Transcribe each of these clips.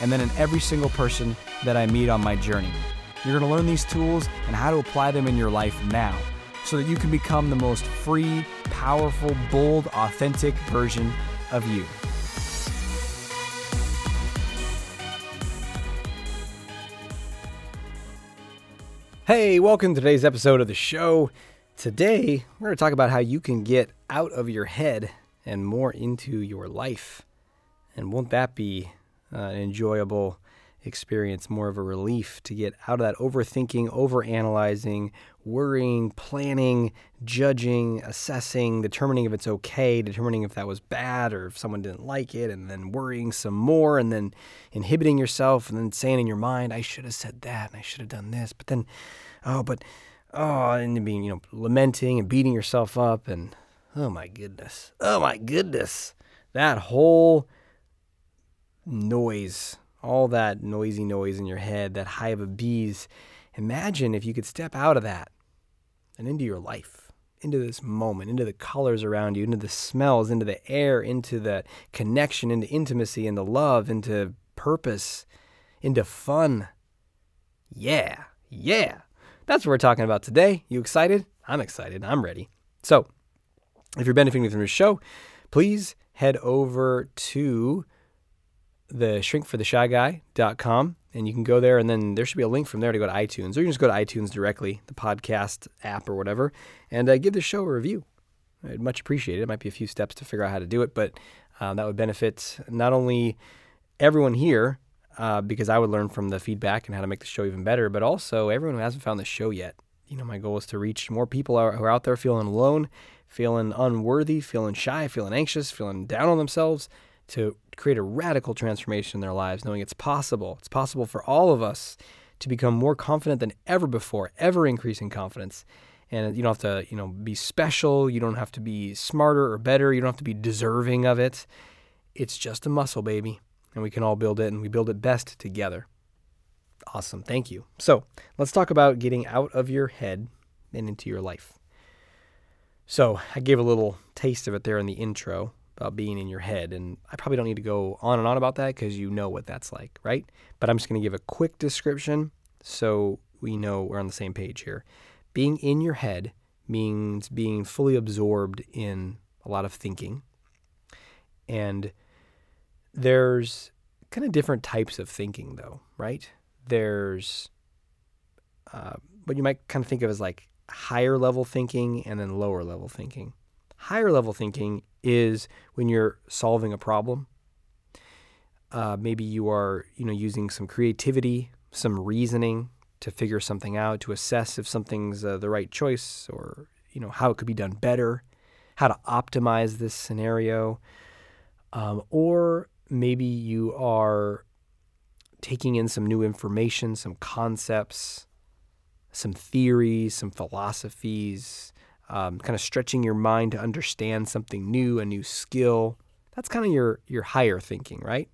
and then in every single person that I meet on my journey. You're going to learn these tools and how to apply them in your life now so that you can become the most free, powerful, bold, authentic version of you. Hey, welcome to today's episode of the show. Today, we're going to talk about how you can get out of your head and more into your life. And won't that be uh, an enjoyable experience, more of a relief to get out of that overthinking, overanalyzing, worrying, planning, judging, assessing, determining if it's okay, determining if that was bad or if someone didn't like it, and then worrying some more, and then inhibiting yourself, and then saying in your mind, I should have said that, and I should have done this, but then, oh, but, oh, and being, you know, lamenting and beating yourself up, and oh my goodness, oh my goodness, that whole noise all that noisy noise in your head, that hive of bees. Imagine if you could step out of that and into your life, into this moment, into the colors around you, into the smells, into the air, into the connection, into intimacy, into love, into purpose, into fun. Yeah, yeah. That's what we're talking about today. You excited? I'm excited. I'm ready. So, if you're benefiting from this show, please head over to the shrinkfortheshyguy.com and you can go there and then there should be a link from there to go to iTunes or you can just go to iTunes directly, the podcast app or whatever, and uh, give the show a review. I'd much appreciate it. It might be a few steps to figure out how to do it, but uh, that would benefit not only everyone here uh, because I would learn from the feedback and how to make the show even better, but also everyone who hasn't found the show yet. You know, my goal is to reach more people who are out there feeling alone, feeling unworthy, feeling shy, feeling anxious, feeling down on themselves, to create a radical transformation in their lives, knowing it's possible. It's possible for all of us to become more confident than ever before, ever increasing confidence. And you don't have to, you know, be special. You don't have to be smarter or better. You don't have to be deserving of it. It's just a muscle, baby. And we can all build it, and we build it best together. Awesome. Thank you. So let's talk about getting out of your head and into your life. So I gave a little taste of it there in the intro about being in your head. And I probably don't need to go on and on about that because you know what that's like, right? But I'm just going to give a quick description so we know we're on the same page here. Being in your head means being fully absorbed in a lot of thinking. And there's kind of different types of thinking, though, right? There's uh, what you might kind of think of as like higher level thinking and then lower level thinking. Higher level thinking is when you're solving a problem. Uh, maybe you are, you know, using some creativity, some reasoning to figure something out, to assess if something's uh, the right choice or, you know, how it could be done better, how to optimize this scenario. Um, or maybe you are taking in some new information, some concepts, some theories, some philosophies, um, kind of stretching your mind to understand something new, a new skill. That's kind of your your higher thinking, right?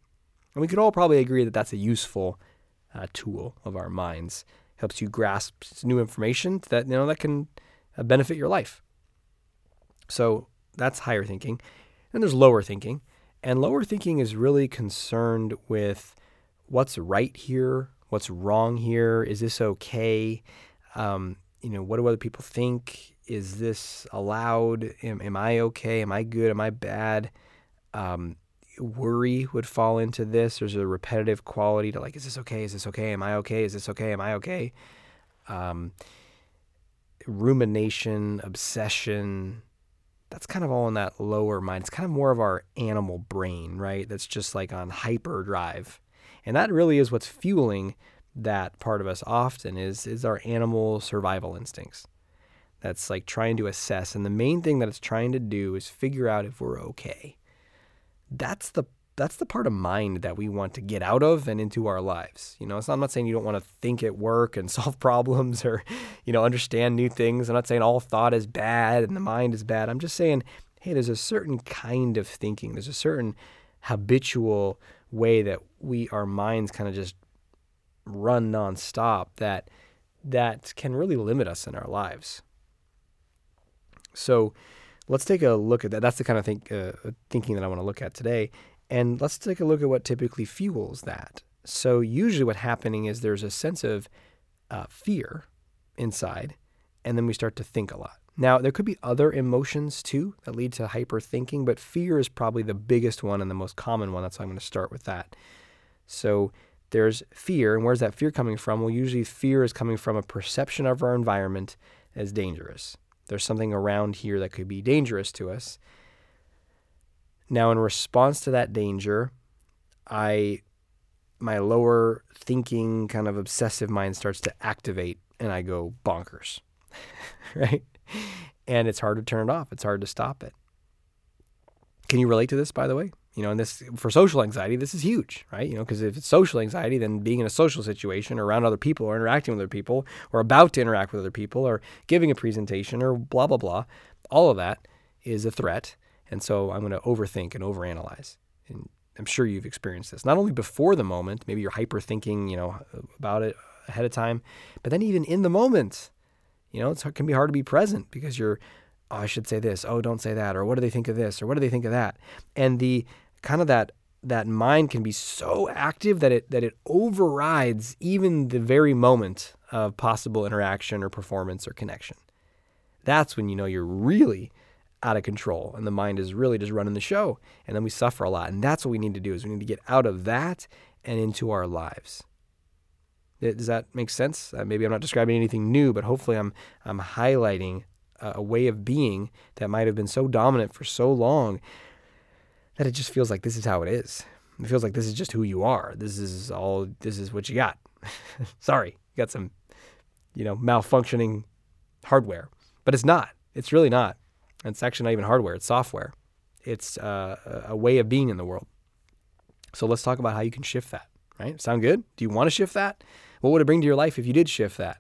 And we could all probably agree that that's a useful uh, tool of our minds. Helps you grasp new information that you know that can uh, benefit your life. So that's higher thinking. And there's lower thinking, and lower thinking is really concerned with what's right here, what's wrong here, is this okay? Um, you know, what do other people think? Is this allowed? Am, am I okay? Am I good? Am I bad? Um, worry would fall into this. There's a repetitive quality to like, is this okay? Is this okay? Am I okay? Is this okay? Am I okay? Um, rumination, obsession, that's kind of all in that lower mind. It's kind of more of our animal brain, right? That's just like on hyperdrive. And that really is what's fueling that part of us often is is our animal survival instincts that's like trying to assess. And the main thing that it's trying to do is figure out if we're okay. That's the that's the part of mind that we want to get out of and into our lives. You know, so I'm not saying you don't want to think at work and solve problems or, you know, understand new things. I'm not saying all thought is bad and the mind is bad. I'm just saying, hey, there's a certain kind of thinking. There's a certain habitual way that we our minds kind of just run nonstop that that can really limit us in our lives. So let's take a look at that. That's the kind of think, uh, thinking that I want to look at today. And let's take a look at what typically fuels that. So, usually, what's happening is there's a sense of uh, fear inside, and then we start to think a lot. Now, there could be other emotions too that lead to hyperthinking, but fear is probably the biggest one and the most common one. That's why I'm going to start with that. So, there's fear, and where's that fear coming from? Well, usually, fear is coming from a perception of our environment as dangerous. There's something around here that could be dangerous to us. Now, in response to that danger, I my lower thinking kind of obsessive mind starts to activate and I go bonkers. right? And it's hard to turn it off. It's hard to stop it. Can you relate to this by the way? You know, and this for social anxiety, this is huge, right? You know, because if it's social anxiety, then being in a social situation or around other people or interacting with other people or about to interact with other people or giving a presentation or blah blah blah, all of that is a threat. And so I'm going to overthink and overanalyze. And I'm sure you've experienced this. Not only before the moment, maybe you're hyper thinking, you know, about it ahead of time, but then even in the moment, you know, it can be hard to be present because you're oh, I should say this. Oh, don't say that. Or what do they think of this? Or what do they think of that? And the kind of that that mind can be so active that it that it overrides even the very moment of possible interaction or performance or connection. That's when you know you're really out of control and the mind is really just running the show and then we suffer a lot. And that's what we need to do is we need to get out of that and into our lives. Does that make sense? Uh, maybe i'm not describing anything new but hopefully i'm i'm highlighting a, a way of being that might have been so dominant for so long that it just feels like this is how it is. It feels like this is just who you are. This is all. This is what you got. Sorry, you got some, you know, malfunctioning hardware, but it's not. It's really not. It's actually not even hardware. It's software. It's uh, a way of being in the world. So let's talk about how you can shift that. Right? Sound good? Do you want to shift that? What would it bring to your life if you did shift that?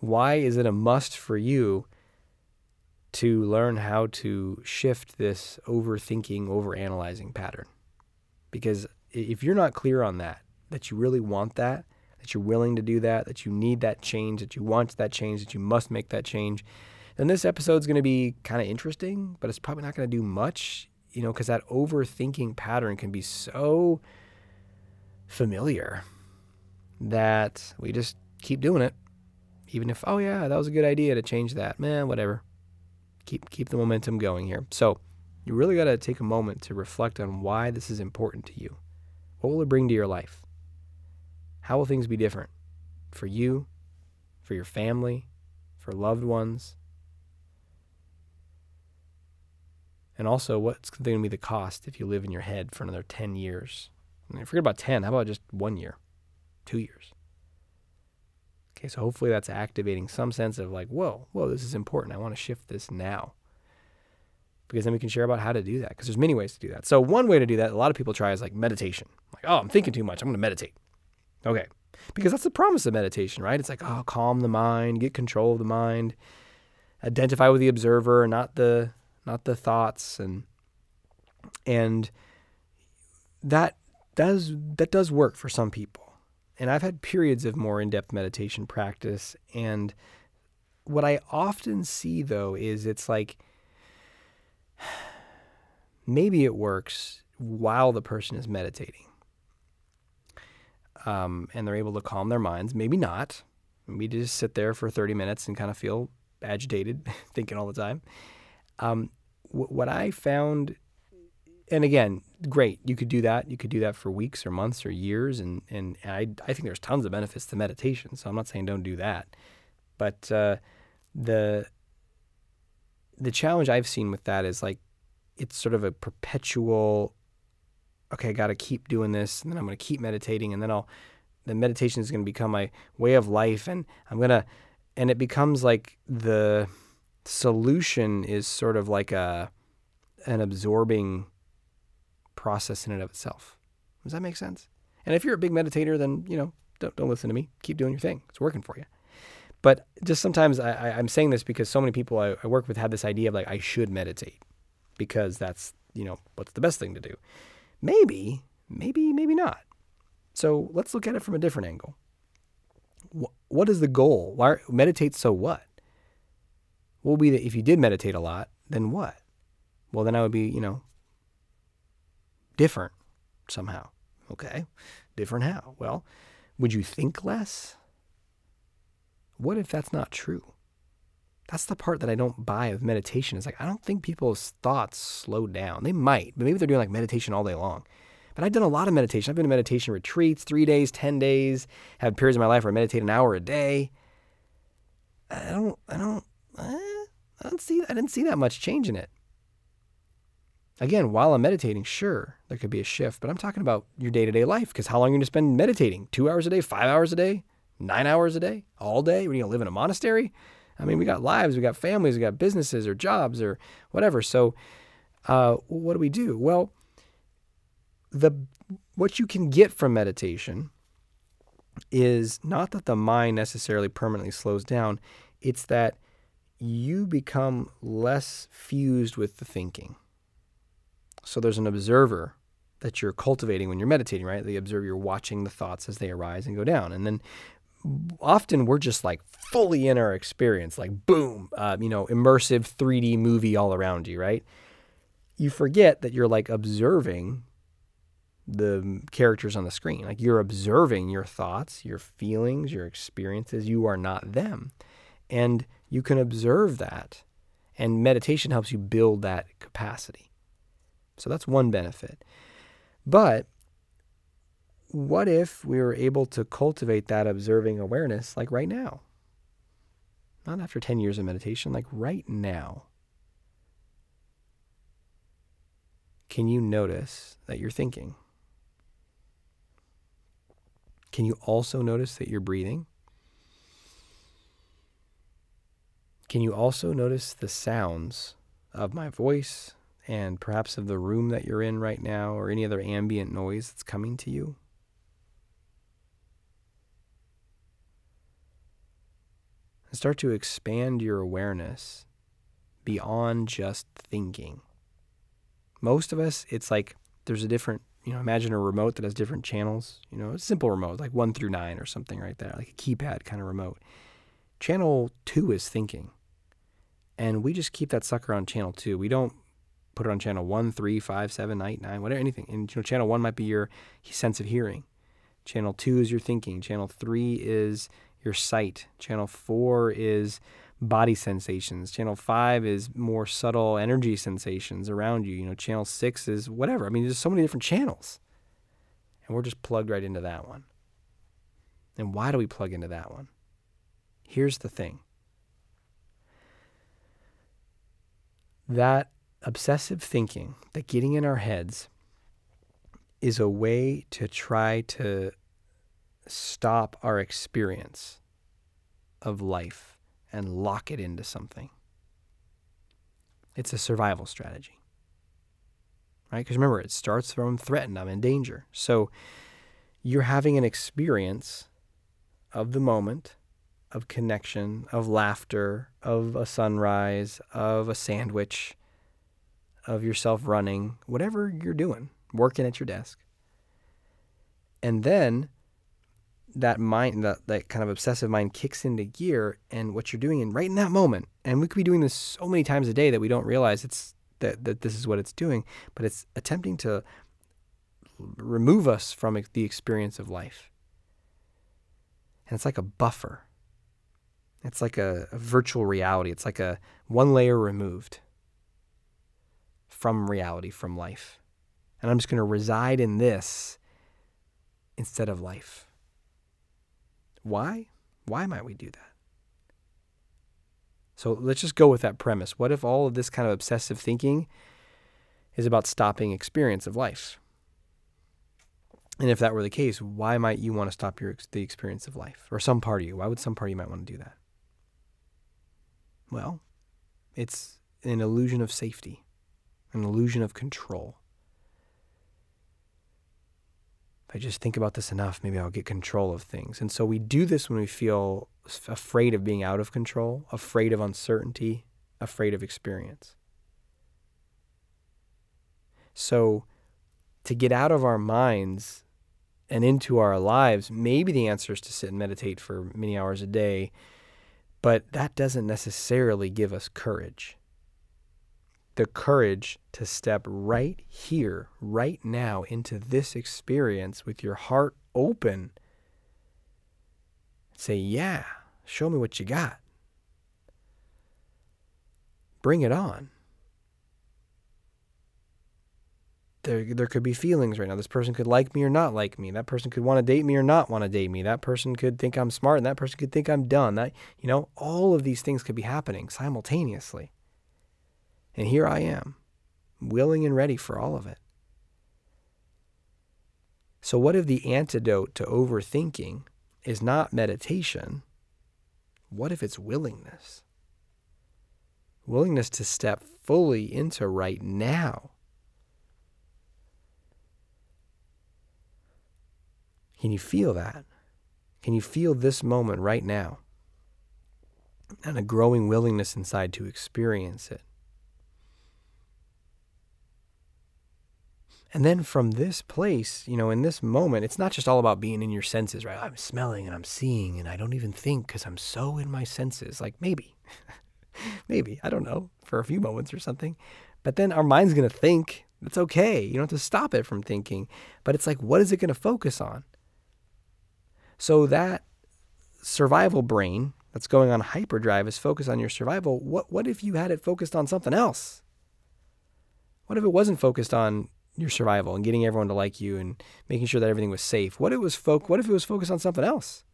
Why is it a must for you to learn how to shift this overthinking, overanalyzing pattern. Because if you're not clear on that, that you really want that, that you're willing to do that, that you need that change, that you want that change, that you must make that change, then this episode's going to be kind of interesting, but it's probably not going to do much, you know, because that overthinking pattern can be so familiar that we just keep doing it. Even if, oh yeah, that was a good idea to change that. Man, whatever keep keep the momentum going here. So you really got to take a moment to reflect on why this is important to you. What will it bring to your life? How will things be different for you, for your family, for loved ones? And also, what's going to be the cost if you live in your head for another 10 years? I mean, forget about 10. How about just one year, two years? Okay, so hopefully that's activating some sense of like, whoa, whoa, this is important. I want to shift this now. Because then we can share about how to do that. Because there's many ways to do that. So one way to do that, a lot of people try is like meditation. Like, oh, I'm thinking too much. I'm going to meditate. Okay. Because that's the promise of meditation, right? It's like, oh, calm the mind, get control of the mind, identify with the observer, not the not the thoughts, and and that does that does work for some people. And I've had periods of more in depth meditation practice. And what I often see, though, is it's like maybe it works while the person is meditating. Um, and they're able to calm their minds. Maybe not. Maybe just sit there for 30 minutes and kind of feel agitated, thinking all the time. Um, what I found and again, great. You could do that. You could do that for weeks or months or years. And, and I, I think there's tons of benefits to meditation. So I'm not saying don't do that. But uh, the, the challenge I've seen with that is like it's sort of a perpetual, okay, I got to keep doing this. And then I'm going to keep meditating. And then I'll, the meditation is going to become my way of life. And I'm going to, and it becomes like the solution is sort of like a, an absorbing process in and of itself. Does that make sense? And if you're a big meditator, then, you know, don't, don't listen to me. Keep doing your thing. It's working for you. But just sometimes I, am saying this because so many people I, I work with have this idea of like, I should meditate because that's, you know, what's the best thing to do. Maybe, maybe, maybe not. So let's look at it from a different angle. What is the goal? Why meditate? So what? Would be that if you did meditate a lot? Then what? Well, then I would be, you know, different somehow. Okay, different how? Well, would you think less? What if that's not true? That's the part that I don't buy of meditation. Is like I don't think people's thoughts slow down. They might, but maybe they're doing like meditation all day long. But I've done a lot of meditation. I've been to meditation retreats, three days, 10 days, have periods in my life where I meditate an hour a day. I don't, I don't, eh, I don't see, I didn't see that much change in it. Again, while I'm meditating, sure, there could be a shift, but I'm talking about your day to day life because how long are you going to spend meditating? Two hours a day, five hours a day, nine hours a day, all day? We're going to live in a monastery? I mean, we got lives, we got families, we got businesses or jobs or whatever. So, uh, what do we do? Well, the what you can get from meditation is not that the mind necessarily permanently slows down, it's that you become less fused with the thinking. So there's an observer that you're cultivating when you're meditating, right? The observer, you're watching the thoughts as they arise and go down. And then often we're just like fully in our experience, like boom, uh, you know, immersive 3D movie all around you, right? You forget that you're like observing the characters on the screen. Like you're observing your thoughts, your feelings, your experiences. You are not them. And you can observe that. And meditation helps you build that capacity. So that's one benefit. But what if we were able to cultivate that observing awareness like right now? Not after 10 years of meditation, like right now. Can you notice that you're thinking? Can you also notice that you're breathing? Can you also notice the sounds of my voice and perhaps of the room that you're in right now or any other ambient noise that's coming to you? And start to expand your awareness beyond just thinking. Most of us, it's like there's a different you know, imagine a remote that has different channels, you know, a simple remote, like one through nine or something right there, like a keypad kind of remote. Channel two is thinking. And we just keep that sucker on channel two. We don't put it on channel one, three, five, seven, eight, nine, whatever, anything. And you know, channel one might be your sense of hearing. Channel two is your thinking. Channel three is your sight. Channel four is body sensations. Channel five is more subtle energy sensations around you. You know, channel six is whatever. I mean, there's so many different channels. And we're just plugged right into that one. And why do we plug into that one? Here's the thing that obsessive thinking, that getting in our heads, is a way to try to stop our experience of life and lock it into something. It's a survival strategy. Right? Because remember, it starts from threatened, I'm in danger. So you're having an experience of the moment, of connection, of laughter, of a sunrise, of a sandwich, of yourself running, whatever you're doing, working at your desk. And then that mind, that, that kind of obsessive mind kicks into gear and what you're doing in right in that moment. And we could be doing this so many times a day that we don't realize it's that, that this is what it's doing, but it's attempting to remove us from the experience of life. And it's like a buffer. It's like a, a virtual reality. It's like a one layer removed from reality, from life. And I'm just going to reside in this instead of life. Why? Why might we do that? So let's just go with that premise. What if all of this kind of obsessive thinking is about stopping experience of life? And if that were the case, why might you want to stop your the experience of life or some part of you? Why would some part of you might want to do that? Well, it's an illusion of safety, an illusion of control. if I just think about this enough, maybe I'll get control of things. And so we do this when we feel afraid of being out of control, afraid of uncertainty, afraid of experience. So to get out of our minds and into our lives, maybe the answer is to sit and meditate for many hours a day, but that doesn't necessarily give us courage. The courage to step right here, right now, into this experience with your heart open. Say, yeah, show me what you got. Bring it on. there there could be feelings right now. This person could like me or not like me. That person could want to date me or not want to date me. That person could think I'm smart and that person could think I'm dumb. That you know, all of these things could be happening simultaneously. And here I am, willing and ready for all of it. So what if the antidote to overthinking is not meditation? What if it's willingness? Willingness to step fully into right now Can you feel that? Can you feel this moment right now? And a growing willingness inside to experience it. And then from this place, you know, in this moment, it's not just all about being in your senses, right? I'm smelling and I'm seeing and I don't even think because I'm so in my senses. Like maybe, maybe, I don't know, for a few moments or something. But then our mind's going to think. It's okay. You don't have to stop it from thinking. But it's like, what is it going to focus on? So that survival brain that's going on hyperdrive is focused on your survival. What what if you had it focused on something else? What if it wasn't focused on your survival and getting everyone to like you and making sure that everything was safe? What it was fo- what if it was focused on something else?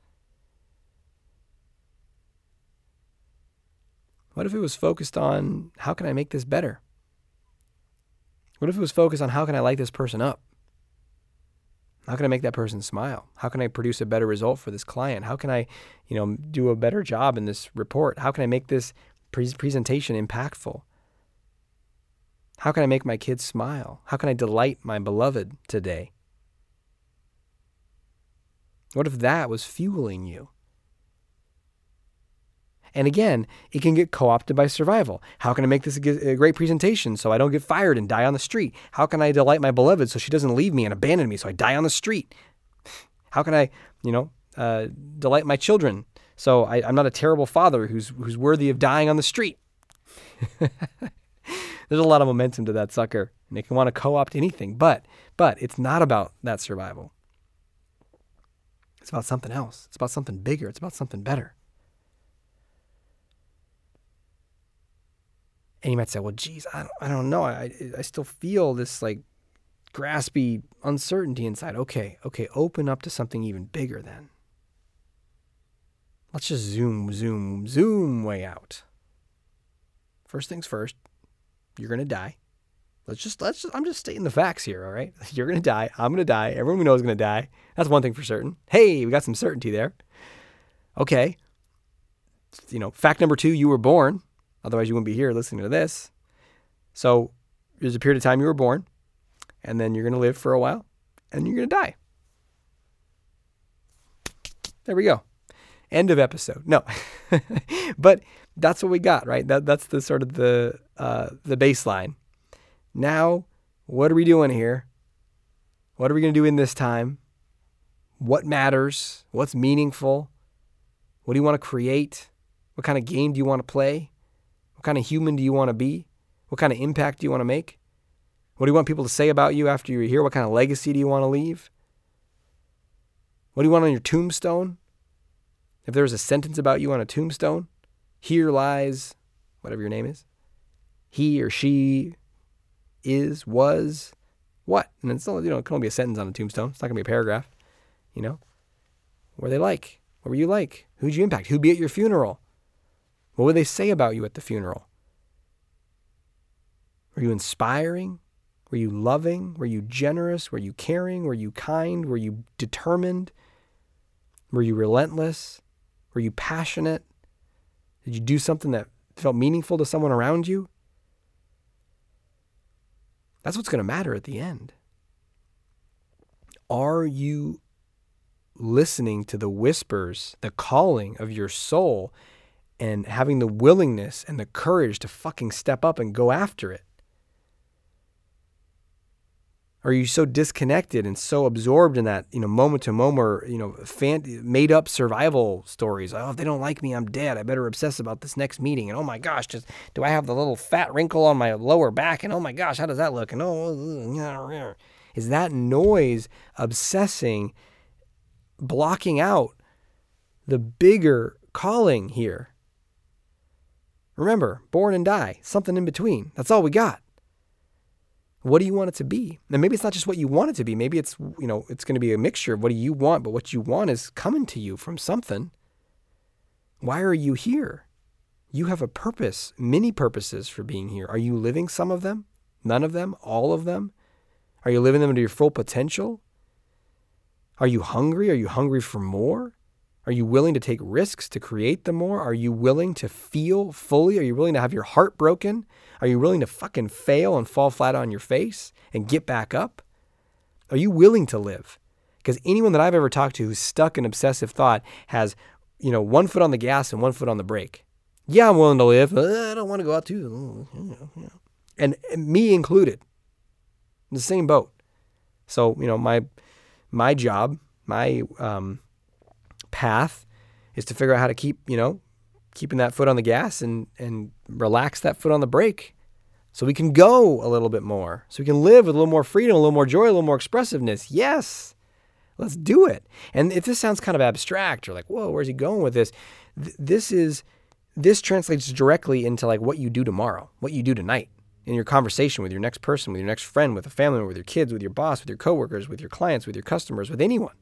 What if it was focused on how can I make this better? What if it was focused on how can I light this person up? How can I make that person smile? How can I produce a better result for this client? How can I, you know, do a better job in this report? How can I make this pre- presentation impactful? How can I make my kids smile? How can I delight my beloved today? What if that was fueling you? And again, it can get co opted by survival. How can I make this a great presentation so I don't get fired and die on the street? How can I delight my beloved so she doesn't leave me and abandon me so I die on the street? How can I, you know, uh, delight my children so I, I'm not a terrible father who's, who's worthy of dying on the street? There's a lot of momentum to that sucker, and they can want to co-opt anything, but but it's not about that survival. It's about something else. It's about something bigger. It's about something better. And you might say, well, geez, I don't, I don't know. I, I still feel this like graspy uncertainty inside. Okay, okay, open up to something even bigger then. Let's just zoom, zoom, zoom way out. First things first, you're to die. Let's just, let's just, I'm just stating the facts here, all right? You're to die. I'm to die. Everyone we know is to die. That's one thing for certain. Hey, we got some certainty there. Okay. You know, fact number two, you were born. Otherwise, you wouldn't be here listening to this. So there's a period of time you were born, and then you're to live for a while, and you're to die. There we go. End of episode. No, but that's what we got, right? That that's the sort of the uh, the baseline. Now, what are we doing here? What are we going to do in this time? What matters? What's meaningful? What do you want to create? What kind of game do you want to play? What kind of human do you want to be? What kind of impact do you want to make? What do you want people to say about you after you're here? What kind of legacy do you want to leave? What do you want on your tombstone? If there was a sentence about you on a tombstone, here lies whatever your name is. He or she is, was, what? And it's you know, it can only be a sentence on a tombstone. It's not gonna be a paragraph. You know? Were they like? What were you like? Who'd you impact? Who'd be at your funeral? What would they say about you at the funeral? Were you inspiring? Were you loving? Were you generous? Were you caring? Were you kind? Were you determined? Were you relentless? Were you passionate? Did you do something that felt meaningful to someone around you? That's what's going to matter at the end. Are you listening to the whispers, the calling of your soul, and having the willingness and the courage to fucking step up and go after it? Are you so disconnected and so absorbed in that, you know, moment to moment, you know, fan, made up survival stories? Oh, if they don't like me, I'm dead. I better obsess about this next meeting. And oh my gosh, just do I have the little fat wrinkle on my lower back? And oh my gosh, how does that look? And oh, is that noise obsessing, blocking out the bigger calling here? Remember, born and die, something in between. That's all we got. What do you want it to be? And maybe it's not just what you want it to be. Maybe it's, you know, it's going to be a mixture of what do you want, but what you want is coming to you from something. Why are you here? You have a purpose, many purposes for being here. Are you living some of them? None of them? All of them? Are you living them to your full potential? Are you hungry? Are you hungry for more? Are you willing to take risks to create the more? Are you willing to feel fully? Are you willing to have your heart broken? Are you willing to fucking fail and fall flat on your face and get back up? Are you willing to live? Because anyone that I've ever talked to who's stuck in obsessive thought has, you know, one foot on the gas and one foot on the brake. Yeah, I'm willing to live. I don't want to go out too. And, and me included. The same boat. So, you know, my my job, my um, path is to figure out how to keep, you know, keeping that foot on the gas and and relax that foot on the brake so we can go a little bit more. So we can live with a little more freedom, a little more joy, a little more expressiveness. Yes. Let's do it. And if this sounds kind of abstract or like, whoa, where's he going with this? Th- this is this translates directly into like what you do tomorrow, what you do tonight in your conversation with your next person, with your next friend, with a family member, with your kids, with your boss, with your coworkers, with your clients, with your customers, with anyone.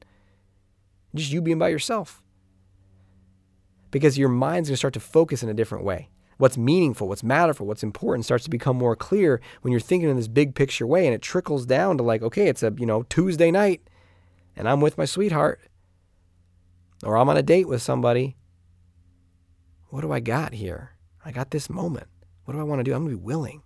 Just you being by yourself. Because your mind's to start to focus in a different way. What's meaningful, what's matterful, what's important starts to become more clear when you're thinking in this big picture way and it trickles down to like, okay, it's a, you know, Tuesday night and I'm with my sweetheart or I'm on a date with somebody. What do I got here? I got this moment. What do I want to do? I'm going to be willing.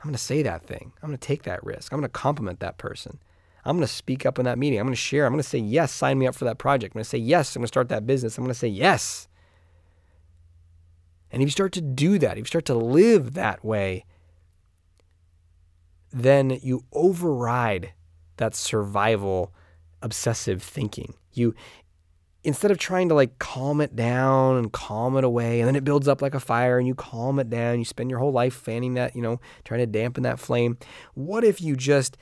I'm going to say that thing. I'm going to take that risk. I'm going to compliment that person. I'm going to speak up in that meeting. I'm going to share. I'm going to say, yes, sign me up for that project. I'm going to say, yes, I'm going to start that business. I'm going to say, yes. And if you start to do that, if you start to live that way, then you override that survival obsessive thinking. You instead of trying to like calm it down and calm it away and then it builds up like a fire and you calm it down, you spend your whole life fanning that, you know, trying to dampen that flame. What if you just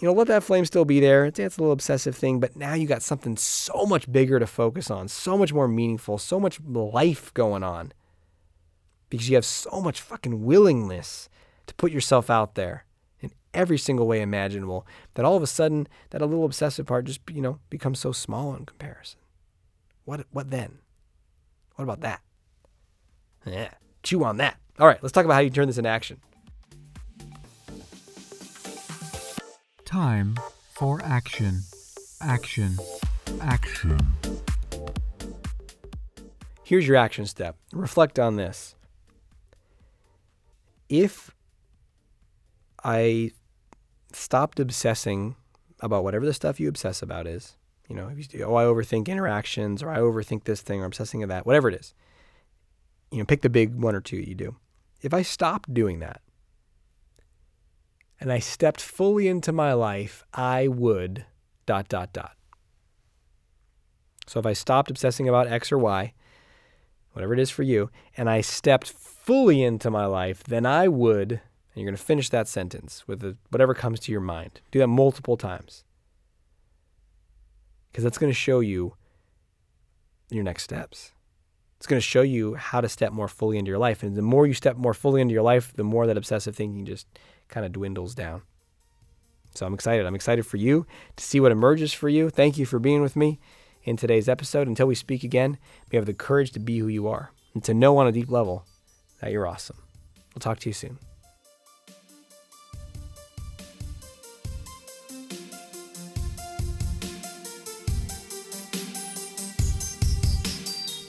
you know, let that flame still be there. It's, it's a little obsessive thing, but now you got something so much bigger to focus on, so much more meaningful, so much life going on because you have so much fucking willingness to put yourself out there in every single way imaginable that all of a sudden that a little obsessive part just, you know, becomes so small in comparison. What, what then? What about that? Yeah, chew on that. All right, let's talk about how you turn this into action. Time for action. Action. Action. Here's your action step. Reflect on this. If I stopped obsessing about whatever the stuff you obsess about is, you know, if you, oh, I overthink interactions or I overthink this thing or I'm obsessing of that, whatever it is, you know, pick the big one or two you do. If I stopped doing that, and I stepped fully into my life, I would dot dot dot. So if I stopped obsessing about X or Y, whatever it is for you, and I stepped fully into my life, then I would, and you're going to finish that sentence with whatever comes to your mind. Do that multiple times. Because that's going to show you your next steps. It's going to show you how to step more fully into your life. And the more you step more fully into your life, the more that obsessive thinking just kind of dwindles down. So I'm excited. I'm excited for you to see what emerges for you. Thank you for being with me in today's episode. Until we speak again, may have the courage to be who you are and to know on a deep level that you're awesome. We'll talk to you soon.